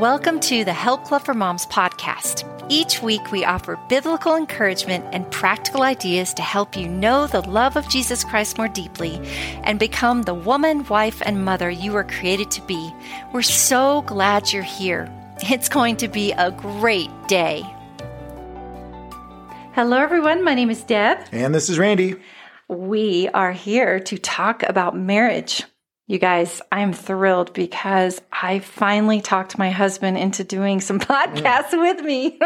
Welcome to the Help Club for Moms podcast. Each week, we offer biblical encouragement and practical ideas to help you know the love of Jesus Christ more deeply and become the woman, wife, and mother you were created to be. We're so glad you're here. It's going to be a great day. Hello, everyone. My name is Deb. And this is Randy. We are here to talk about marriage. You guys, I'm thrilled because I finally talked my husband into doing some podcasts yeah. with me.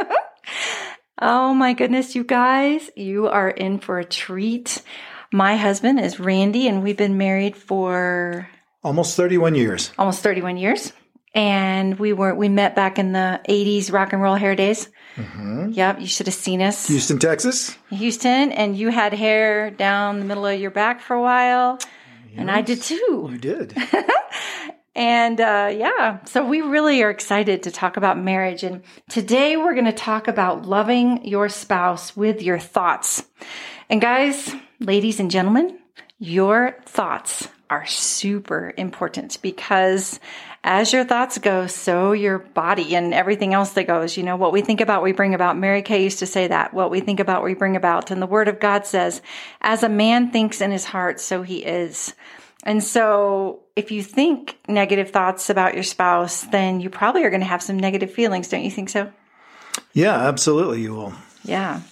oh my goodness, you guys, you are in for a treat. My husband is Randy, and we've been married for almost 31 years. Almost 31 years. And we were we met back in the 80s rock and roll hair days. Mm-hmm. Yep, you should have seen us. Houston, Texas. Houston, and you had hair down the middle of your back for a while. Yes, and I did too. You did. and uh, yeah, so we really are excited to talk about marriage. And today we're going to talk about loving your spouse with your thoughts. And guys, ladies and gentlemen, your thoughts are super important because as your thoughts go, so your body and everything else that goes. You know, what we think about, we bring about. Mary Kay used to say that. What we think about, we bring about. And the word of God says, as a man thinks in his heart, so he is. And so if you think negative thoughts about your spouse, then you probably are going to have some negative feelings. Don't you think so? Yeah, absolutely. You will. Yeah.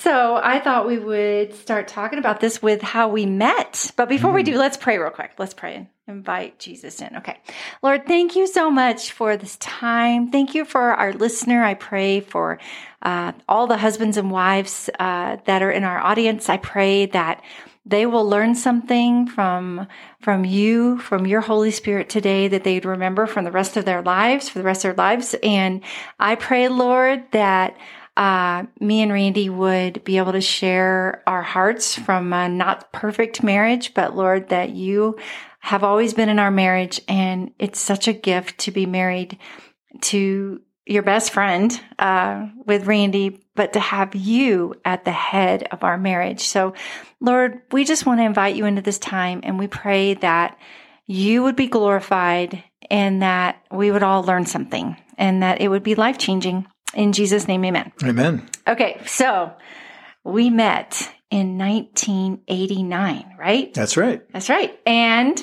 So I thought we would start talking about this with how we met. But before mm. we do, let's pray real quick. Let's pray and invite Jesus in. Okay. Lord, thank you so much for this time. Thank you for our listener. I pray for uh, all the husbands and wives uh, that are in our audience. I pray that they will learn something from from you from your holy spirit today that they'd remember from the rest of their lives for the rest of their lives and i pray lord that uh, me and randy would be able to share our hearts from a not perfect marriage but lord that you have always been in our marriage and it's such a gift to be married to your best friend uh, with Randy, but to have you at the head of our marriage. So, Lord, we just want to invite you into this time and we pray that you would be glorified and that we would all learn something and that it would be life changing. In Jesus' name, amen. Amen. Okay, so we met in 1989, right? That's right. That's right. And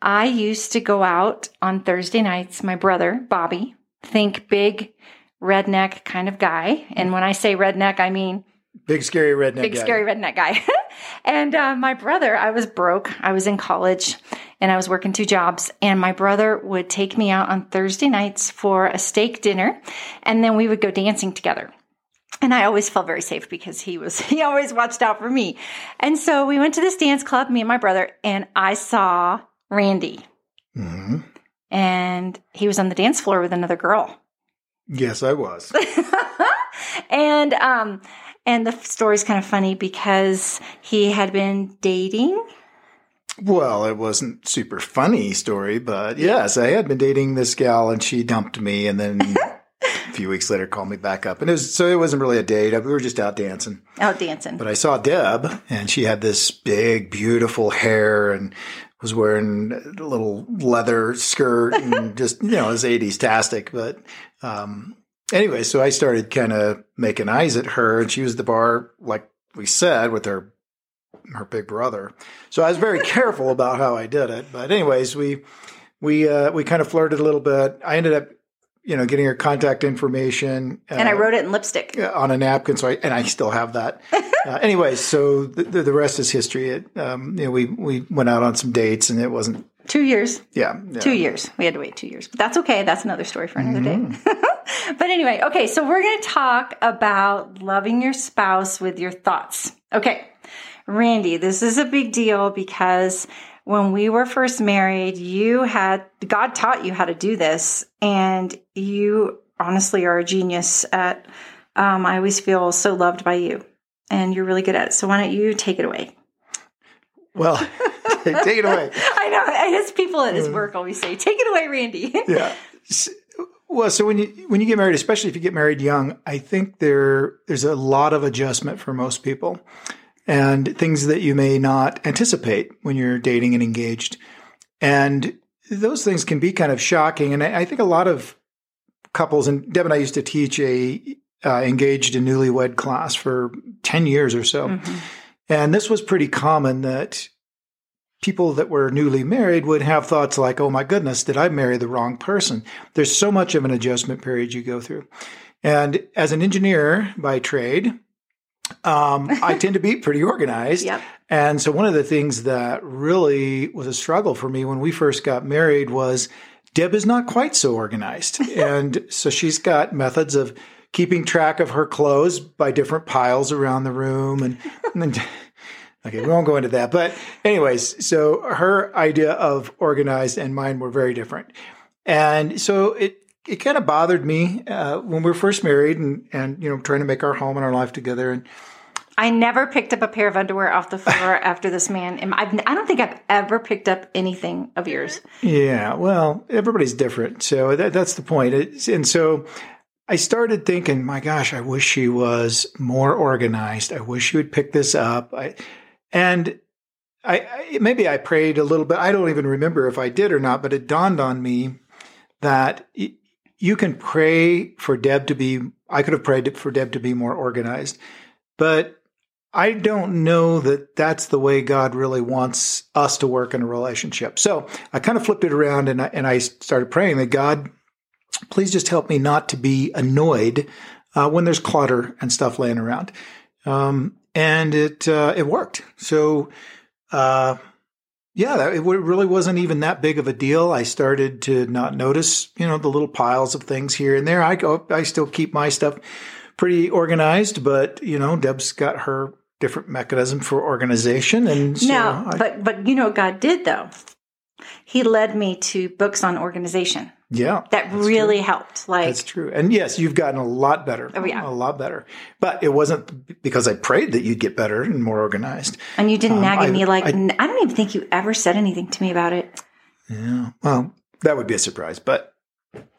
I used to go out on Thursday nights. My brother, Bobby, think big redneck kind of guy. And when I say redneck, I mean big scary redneck big guy. scary redneck guy. and uh, my brother, I was broke. I was in college and I was working two jobs. And my brother would take me out on Thursday nights for a steak dinner, and then we would go dancing together. And I always felt very safe because he was, he always watched out for me. And so we went to this dance club, me and my brother, and I saw Randy. Mm-hmm and he was on the dance floor with another girl. Yes, I was. and um and the story's kind of funny because he had been dating well, it wasn't super funny story, but yes, I had been dating this gal and she dumped me and then a few weeks later called me back up. And it was so it wasn't really a date. We were just out dancing. Out dancing. But I saw Deb and she had this big beautiful hair and was wearing a little leather skirt and just, you know, it was 80s tastic. But, um, anyway, so I started kind of making eyes at her and she was the bar, like we said, with her, her big brother. So I was very careful about how I did it. But anyways, we, we, uh, we kind of flirted a little bit. I ended up you know, getting her contact information. And uh, I wrote it in lipstick on a napkin. So I, and I still have that. uh, anyway, so the, the, rest is history. It, um, you know, we, we went out on some dates and it wasn't two years. Yeah, yeah. Two years. We had to wait two years, but that's okay. That's another story for another mm-hmm. day. but anyway, okay. So we're going to talk about loving your spouse with your thoughts. Okay. Randy, this is a big deal because when we were first married, you had, God taught you how to do this, and you honestly are a genius at, um, I always feel so loved by you, and you're really good at it. So why don't you take it away? Well, take it away. I know his people at his work always say, "Take it away, Randy." yeah. Well, so when you when you get married, especially if you get married young, I think there there's a lot of adjustment for most people and things that you may not anticipate when you're dating and engaged. And those things can be kind of shocking. And I, I think a lot of couples, and Deb and I used to teach a uh, engaged and newlywed class for 10 years or so. Mm-hmm. And this was pretty common that people that were newly married would have thoughts like, oh my goodness, did I marry the wrong person? There's so much of an adjustment period you go through. And as an engineer by trade, um, I tend to be pretty organized. Yep. And so one of the things that really was a struggle for me when we first got married was Deb is not quite so organized. and so she's got methods of keeping track of her clothes by different piles around the room and, and Okay, we won't go into that. But, anyways, so her idea of organized and mine were very different. And so it, it kind of bothered me uh, when we were first married and, and, you know, trying to make our home and our life together. And I never picked up a pair of underwear off the floor after this man. I've, I don't think I've ever picked up anything of yours. Yeah, well, everybody's different. So that, that's the point. It's, and so I started thinking, my gosh, I wish she was more organized. I wish she would pick this up. I, and I, I, maybe I prayed a little bit. I don't even remember if I did or not, but it dawned on me that you can pray for Deb to be. I could have prayed for Deb to be more organized, but I don't know that that's the way God really wants us to work in a relationship. So I kind of flipped it around and I, and I started praying that God, please just help me not to be annoyed uh, when there's clutter and stuff laying around. Um, and it uh, it worked. So, uh, yeah, it really wasn't even that big of a deal. I started to not notice, you know, the little piles of things here and there. I go, I still keep my stuff pretty organized, but you know, Deb's got her different mechanism for organization, and so no, I, but but you know what God did though. He led me to books on organization. Yeah. That really true. helped. Like That's true. And yes, you've gotten a lot better. Oh yeah. A lot better. But it wasn't because I prayed that you'd get better and more organized. And you didn't um, nag at I, me like I, I don't even think you ever said anything to me about it. Yeah. Well, that would be a surprise, but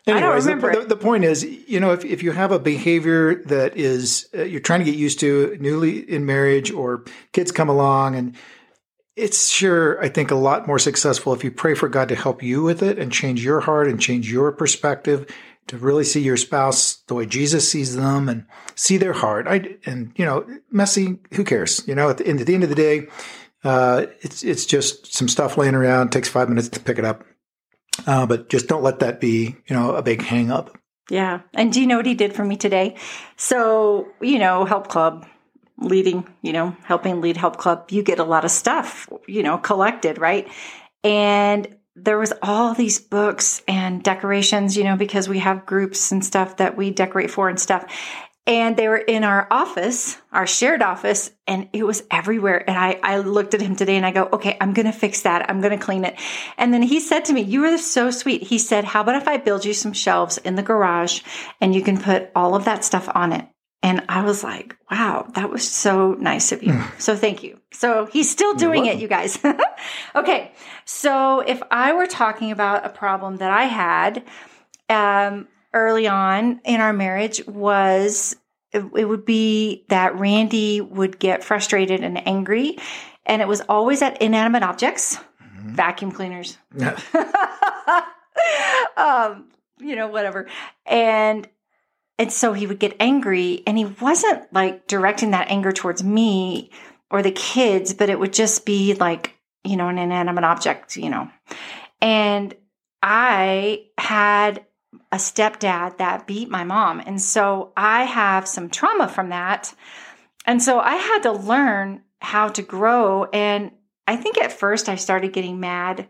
Anyways, the, the, the, point is, you know, if, if you have a behavior that is uh, you're trying to get used to newly in marriage or kids come along and it's sure, I think, a lot more successful if you pray for God to help you with it and change your heart and change your perspective to really see your spouse the way Jesus sees them and see their heart. I and you know, messy. Who cares? You know, at the, at the end of the day, uh, it's it's just some stuff laying around. It takes five minutes to pick it up, uh, but just don't let that be you know a big hang up. Yeah. And do you know what he did for me today? So, you know, Help Club, leading, you know, helping lead help club, you get a lot of stuff, you know, collected, right? And there was all these books and decorations, you know, because we have groups and stuff that we decorate for and stuff. And they were in our office, our shared office, and it was everywhere. And I, I looked at him today and I go, okay, I'm going to fix that. I'm going to clean it. And then he said to me, you were so sweet. He said, how about if I build you some shelves in the garage and you can put all of that stuff on it? And I was like, wow, that was so nice of you. So thank you. So he's still doing it, you guys. okay. So if I were talking about a problem that I had um, early on in our marriage was it, it would be that Randy would get frustrated and angry. And it was always at inanimate objects, mm-hmm. vacuum cleaners. um, you know, whatever. And and so he would get angry and he wasn't like directing that anger towards me or the kids, but it would just be like, you know, an inanimate object, you know. And I had a stepdad that beat my mom. And so I have some trauma from that. And so I had to learn how to grow. And I think at first I started getting mad,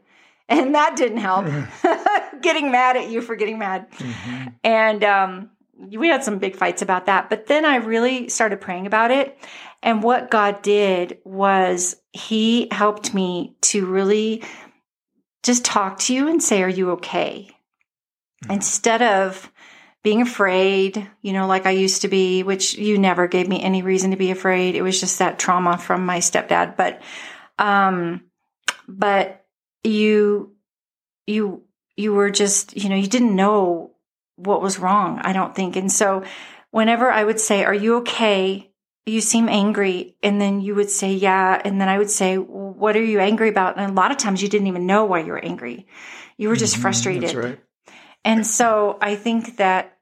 and that didn't help. getting mad at you for getting mad. Mm-hmm. And um, we had some big fights about that. But then I really started praying about it. And what God did was He helped me to really just talk to you and say, Are you okay? Mm-hmm. Instead of being afraid, you know, like I used to be, which you never gave me any reason to be afraid. It was just that trauma from my stepdad. But, um, but you, you, you were just, you know, you didn't know what was wrong, I don't think. And so whenever I would say, Are you okay? You seem angry. And then you would say, Yeah. And then I would say, What are you angry about? And a lot of times you didn't even know why you were angry. You were just mm-hmm, frustrated. Right. And so I think that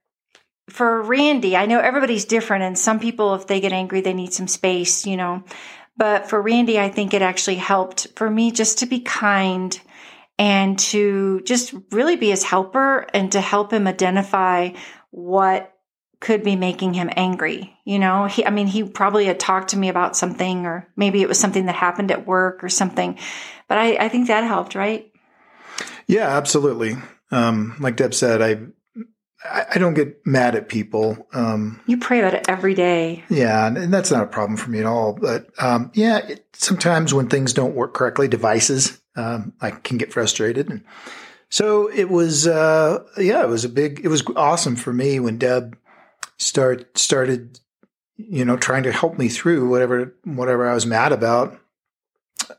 for Randy, I know everybody's different, and some people, if they get angry, they need some space, you know. But for Randy, I think it actually helped for me just to be kind and to just really be his helper and to help him identify what could be making him angry. You know, he, I mean, he probably had talked to me about something, or maybe it was something that happened at work or something. But I, I think that helped, right? Yeah, absolutely. Um, like Deb said, I I don't get mad at people. Um, you pray about it every day. Yeah, and that's not a problem for me at all. But um, yeah, it, sometimes when things don't work correctly, devices, um, I can get frustrated. And so it was, uh, yeah, it was a big, it was awesome for me when Deb start started, you know, trying to help me through whatever whatever I was mad about.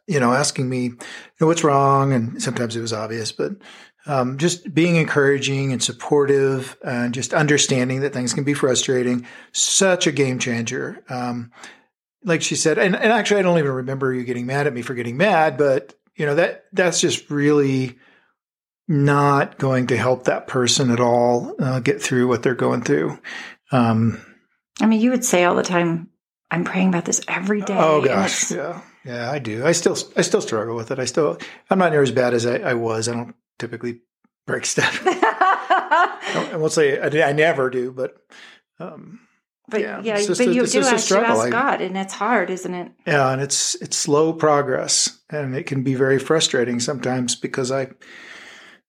You know, asking me, you know, what's wrong, and sometimes it was obvious, but um, just being encouraging and supportive and just understanding that things can be frustrating. Such a game changer. Um, like she said, and, and actually, I don't even remember you getting mad at me for getting mad, but you know that that's just really not going to help that person at all uh, get through what they're going through. Um, I mean, you would say all the time, "I'm praying about this every day." Oh gosh, yeah, yeah, I do. I still, I still struggle with it. I still, I'm not near as bad as I, I was. I don't typically break stuff. I won't say I, I never do, but. Um, but yeah, yeah but a, you do ask, you ask God, and it's hard, isn't it? Yeah, and it's it's slow progress, and it can be very frustrating sometimes because I,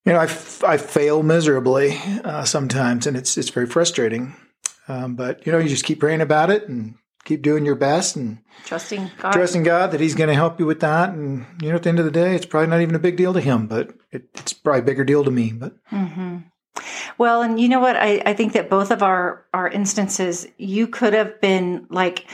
you know, I, I fail miserably uh, sometimes, and it's it's very frustrating. Um, but you know, you just keep praying about it and keep doing your best and trusting God. trusting God that He's going to help you with that. And you know, at the end of the day, it's probably not even a big deal to Him, but it, it's probably a bigger deal to me. But mm-hmm. Well, and you know what? I, I think that both of our our instances, you could have been like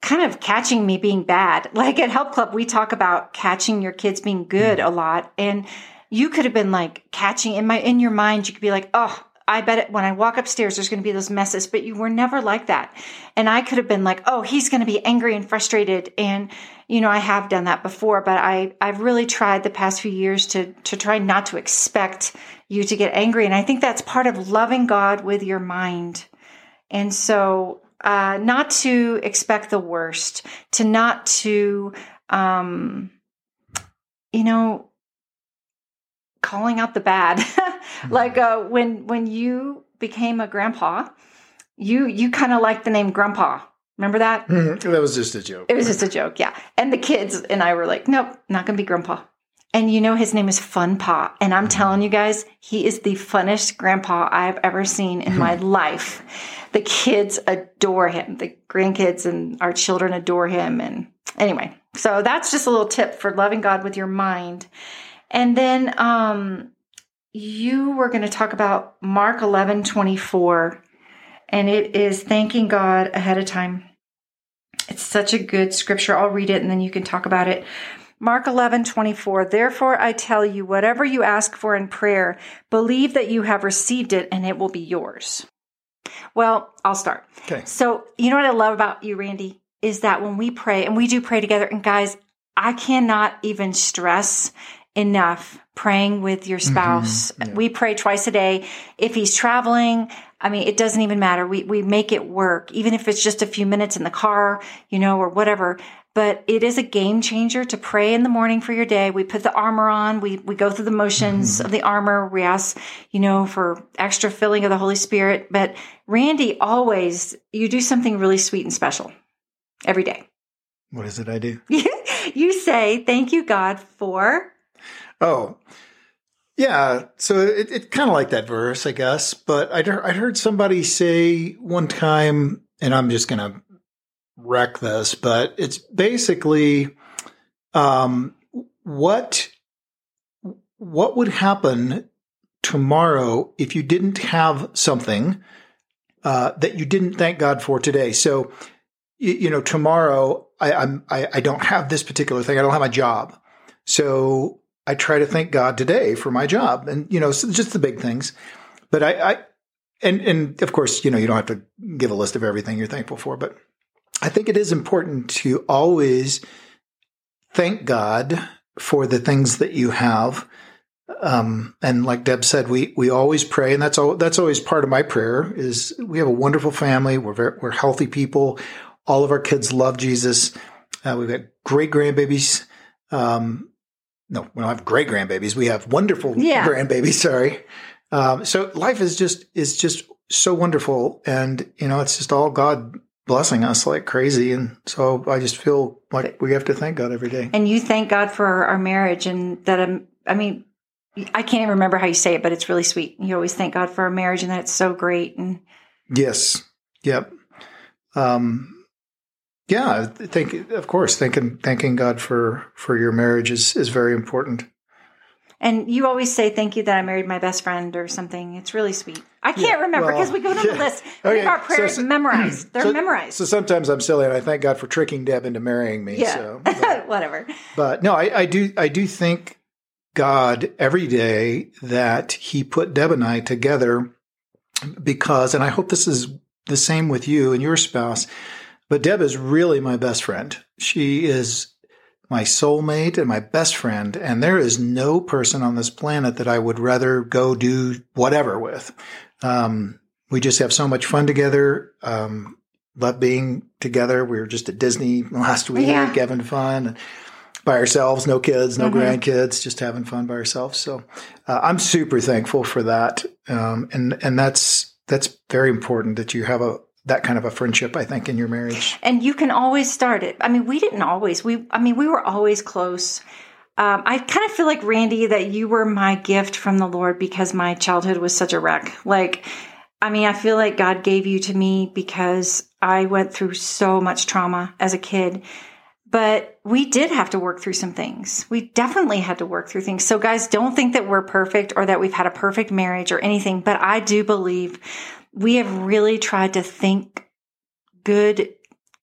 kind of catching me being bad. Like at Help Club, we talk about catching your kids being good mm-hmm. a lot, and you could have been like catching in my in your mind. You could be like, oh I bet it, when I walk upstairs, there's going to be those messes, but you were never like that. And I could have been like, oh, he's going to be angry and frustrated. And, you know, I have done that before, but I, I've really tried the past few years to, to try not to expect you to get angry. And I think that's part of loving God with your mind. And so, uh, not to expect the worst, to not to, um, you know, calling out the bad. like uh, when when you became a grandpa, you you kind of like the name Grandpa. Remember that? Mm-hmm. That was just a joke. It was just a joke, yeah. And the kids and I were like, nope, not gonna be Grandpa. And you know his name is Fun Pa, and I'm telling you guys, he is the funnest grandpa I've ever seen in my life. The kids adore him. The grandkids and our children adore him. And anyway, so that's just a little tip for loving God with your mind. And then um, you were going to talk about Mark 11 24, and it is thanking God ahead of time. It's such a good scripture. I'll read it and then you can talk about it. Mark 11, 24. Therefore, I tell you, whatever you ask for in prayer, believe that you have received it and it will be yours. Well, I'll start. Okay. So, you know what I love about you, Randy, is that when we pray, and we do pray together, and guys, I cannot even stress enough praying with your mm-hmm. spouse. Mm-hmm. Yeah. We pray twice a day. If he's traveling, I mean, it doesn't even matter. We, we make it work, even if it's just a few minutes in the car, you know, or whatever. But it is a game changer to pray in the morning for your day. We put the armor on. We, we go through the motions mm-hmm. of the armor. We ask, you know, for extra filling of the Holy Spirit. But Randy, always, you do something really sweet and special every day. What is it I do? you say, thank you, God, for Oh, yeah. So it, it kind of like that verse, I guess. But I I heard somebody say one time, and I'm just going to wreck this, but it's basically um, what what would happen tomorrow if you didn't have something uh, that you didn't thank God for today. So, you, you know, tomorrow I, I'm I, I don't have this particular thing. I don't have my job. So I try to thank God today for my job and, you know, just the big things. But I, I, and, and of course, you know, you don't have to give a list of everything you're thankful for, but I think it is important to always thank God for the things that you have. um, and like Deb said, we we always pray, and that's all. That's always part of my prayer. Is we have a wonderful family. We're very, we're healthy people. All of our kids love Jesus. Uh, we've got great grandbabies. Um, no, we don't have great grandbabies. We have wonderful Yeah. grandbabies. Sorry. Um, so life is just is just so wonderful, and you know, it's just all God blessing us like crazy. And so I just feel like we have to thank God every day. And you thank God for our marriage and that, um, I mean, I can't even remember how you say it, but it's really sweet. You always thank God for our marriage and that it's so great. And Yes. Yep. Um, yeah. I think, of course, thanking thanking God for for your marriage is is very important. and you always say thank you that I married my best friend or something. It's really sweet. I can't Yeah, remember well, because we go down yeah. the list. We Okay, have our prayers so- memorized. They're so- memorized. So sometimes I'm silly, and I thank God for tricking Deb into marrying me. yeah. So, but, Whatever. but no, I, I do I do thank God every day that He put Deb and I together because, and I hope this is the same with you and your spouse. But Deb is really my best friend. She is my soulmate and my best friend. And there is no person on this planet that I would rather go do whatever with. Um, we just have so much fun together. Um, love being together. We were just at Disney last week, Yeah. having fun by ourselves, no kids, no Mhm. grandkids, just having fun by ourselves. So uh, I'm super thankful for that. Um, and, and that's, that's very important that you have a, that kind of a friendship, I think, in your marriage. And you can always start it. I mean, we didn't always. We, I mean, we were always close. Um, I kind of feel like Randy that you were my gift from the Lord because my childhood was such a wreck. Like, I mean, I feel like God gave you to me because I went through so much trauma as a kid. But we did have to work through some things. We definitely had to work through things. So, guys, don't think that we're perfect or that we've had a perfect marriage or anything. But I do believe we have really tried to think good,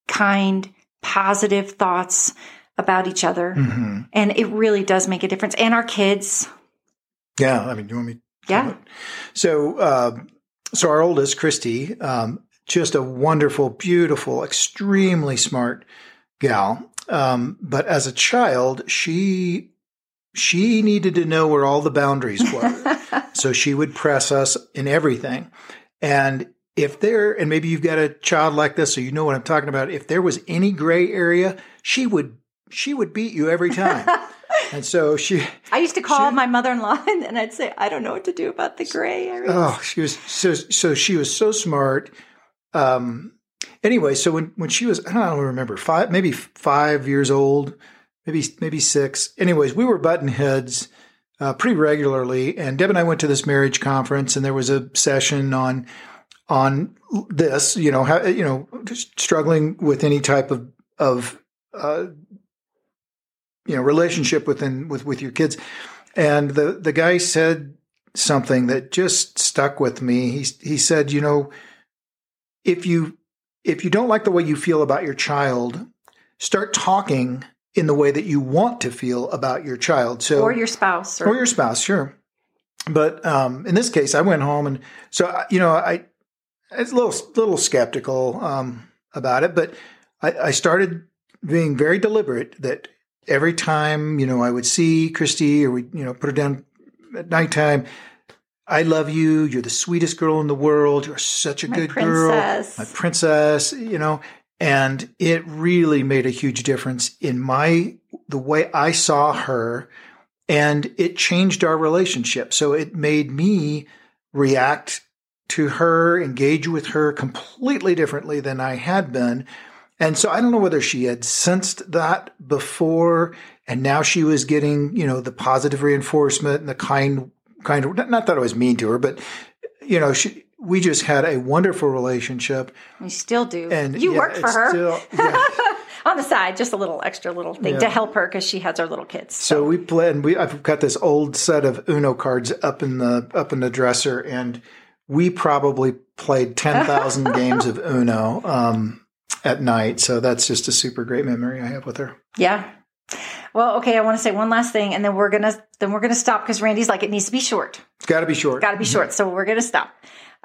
kind, positive thoughts about each other. hmm And it really does make a difference. And our kids. Yeah. I mean, you want me? Yeah. So, uh, so our oldest, Christy, um, just a wonderful, beautiful, extremely smart gal. Um, but as a child, she she needed to know where all the boundaries were. so she would press us in everything. And if there, and maybe you've got a child like this, so you know what I'm talking about. If there was any gray area, she would she would beat you every time. and so she I used to call She- my mother in law and I'd say, I don't know what to do about the gray area. Oh, she was so so she was so smart. Um anyway, so when when she was I don't remember, five maybe five years old, maybe maybe six. Anyways, we were button heads uh, pretty regularly, and Deb and I went to this marriage conference, and there was a session on on this, you know, how, you know, struggling with any type of of uh, you know relationship within with with your kids, and the the guy said something that just stuck with me. He he said, you know, if you if you don't like the way you feel about your child, start talking in the way that you want to feel about your child. So or your spouse. Or, or your spouse, sure. But um, in this case, I went home and so you know I, I was a little little skeptical um, about it, but I, I started being very deliberate that every time you know I would see Christy or we you know put her down at nighttime. I love you. You're the sweetest girl in the world. You're such a My good princess. girl, my princess. You know, and it really made a huge difference in my the way I saw her and it changed our relationship. So it made me react to her, engage with her completely differently than I had been. And so I don't know whether she had sensed that before and now she was getting, you know, the positive reinforcement and the kind kind of not that I was mean to her, but you know, she we just had a wonderful relationship you still do. and you yeah, work for her still- yeah. on the side, just a little extra little thing Yeah. to help her because she has our little kids. So we play, and we I've got this old set of Uno cards up in the up in the dresser, and we probably played ten thousand games of Uno um, at night. So that's just a super great memory I have with her. Yeah. Well, okay. I want to say one last thing, and then we're gonna then we're gonna stop because Randy's like it needs to be short. It's got to be short. Got to be short. So we're gonna stop.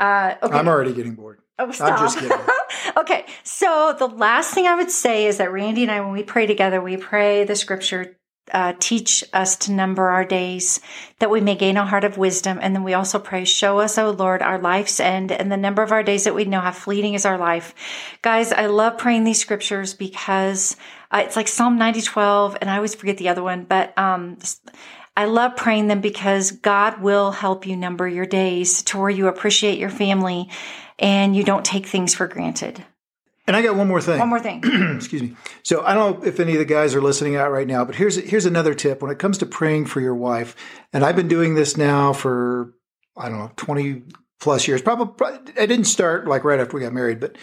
Uh, okay. I'm already getting bored. Oh, stop. just kidding. okay. So the last thing I would say is that Randy and I, when we pray together, we pray the scripture uh, teach us to number our days that we may gain a heart of wisdom. And then we also pray, show us, O Lord, our life's end and the number of our days that we know how fleeting is our life. Guys, I love praying these scriptures because uh, it's like Psalm 90, 12, and I always forget the other one, but, um, I love praying them because God will help you number your days to where you appreciate your family and you don't take things for granted. And I got one more thing. One more thing. Excuse me. So I don't know if any of the guys are listening out right now, but here's here's another tip when it comes to praying for your wife. And I've been doing this now for I don't know twenty plus years. Probably I didn't start like right after we got married, but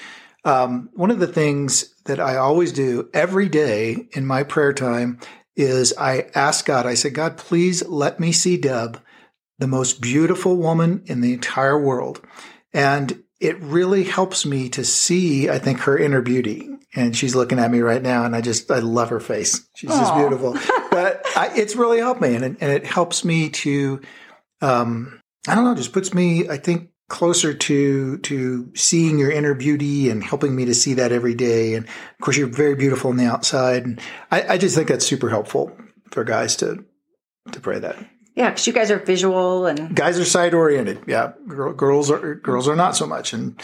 um, one of the things that I always do every day in my prayer time is I ask God. I say, God, please let me see Deb, the most beautiful woman in the entire world, and it really helps me to see, I think, her inner beauty. And she's looking at me right now, and I just, I love her face. She's Aww. just beautiful. but I, it's really helped me, and it, and it helps me to, um, I don't know, just puts me, I think, closer to to seeing your inner beauty and helping me to see that every day. And of course, you're very beautiful on the outside, and I, I just think that's super helpful for guys to to pray that. Yeah, because you guys are visual and guys are side oriented. Yeah, girls are girls are not so much, and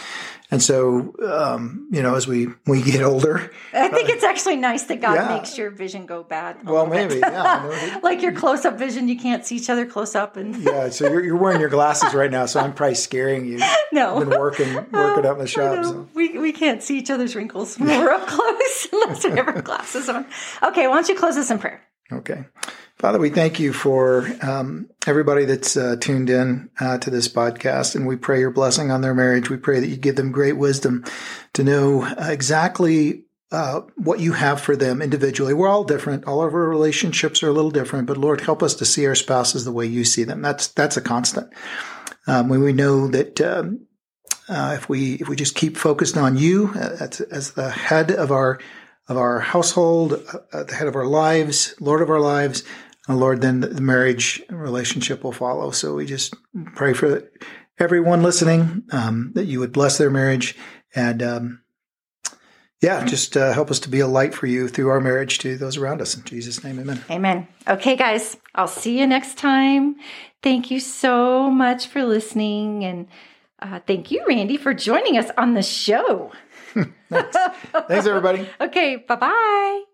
and so um, you know as we we get older, I think uh, it's actually nice that God yeah. makes your vision go bad. Well, maybe yeah, like your close up vision, you can't see each other close up, and yeah. So you're, you're wearing your glasses right now, so I'm probably scaring you. No, I've been working working up in the shop. So. We we can't see each other's wrinkles when we're up close unless we have our glasses on. Okay, why don't you close us in prayer? Okay. Father, we thank you for um, everybody that's uh, tuned in uh, to this podcast, and we pray your blessing on their marriage. We pray that you give them great wisdom to know exactly uh, what you have for them individually. We're all different. All of our relationships are a little different, but Lord, help us to see our spouses the way you see them. That's that's a constant. Um, when we know that um, uh, if we if we just keep focused on you uh, as, as the head of our of our household, uh, the head of our lives, Lord of our lives, and Lord, then the marriage relationship will follow. So we just pray for everyone listening um, that you would bless their marriage and um, yeah, just uh, help us to be a light for you through our marriage to those around us. In Jesus' name, amen. Amen. Okay, guys, I'll see you next time. Thank you so much for listening. And uh, thank you, Randy, for joining us on the show. Thanks. Thanks, everybody. okay, bye bye.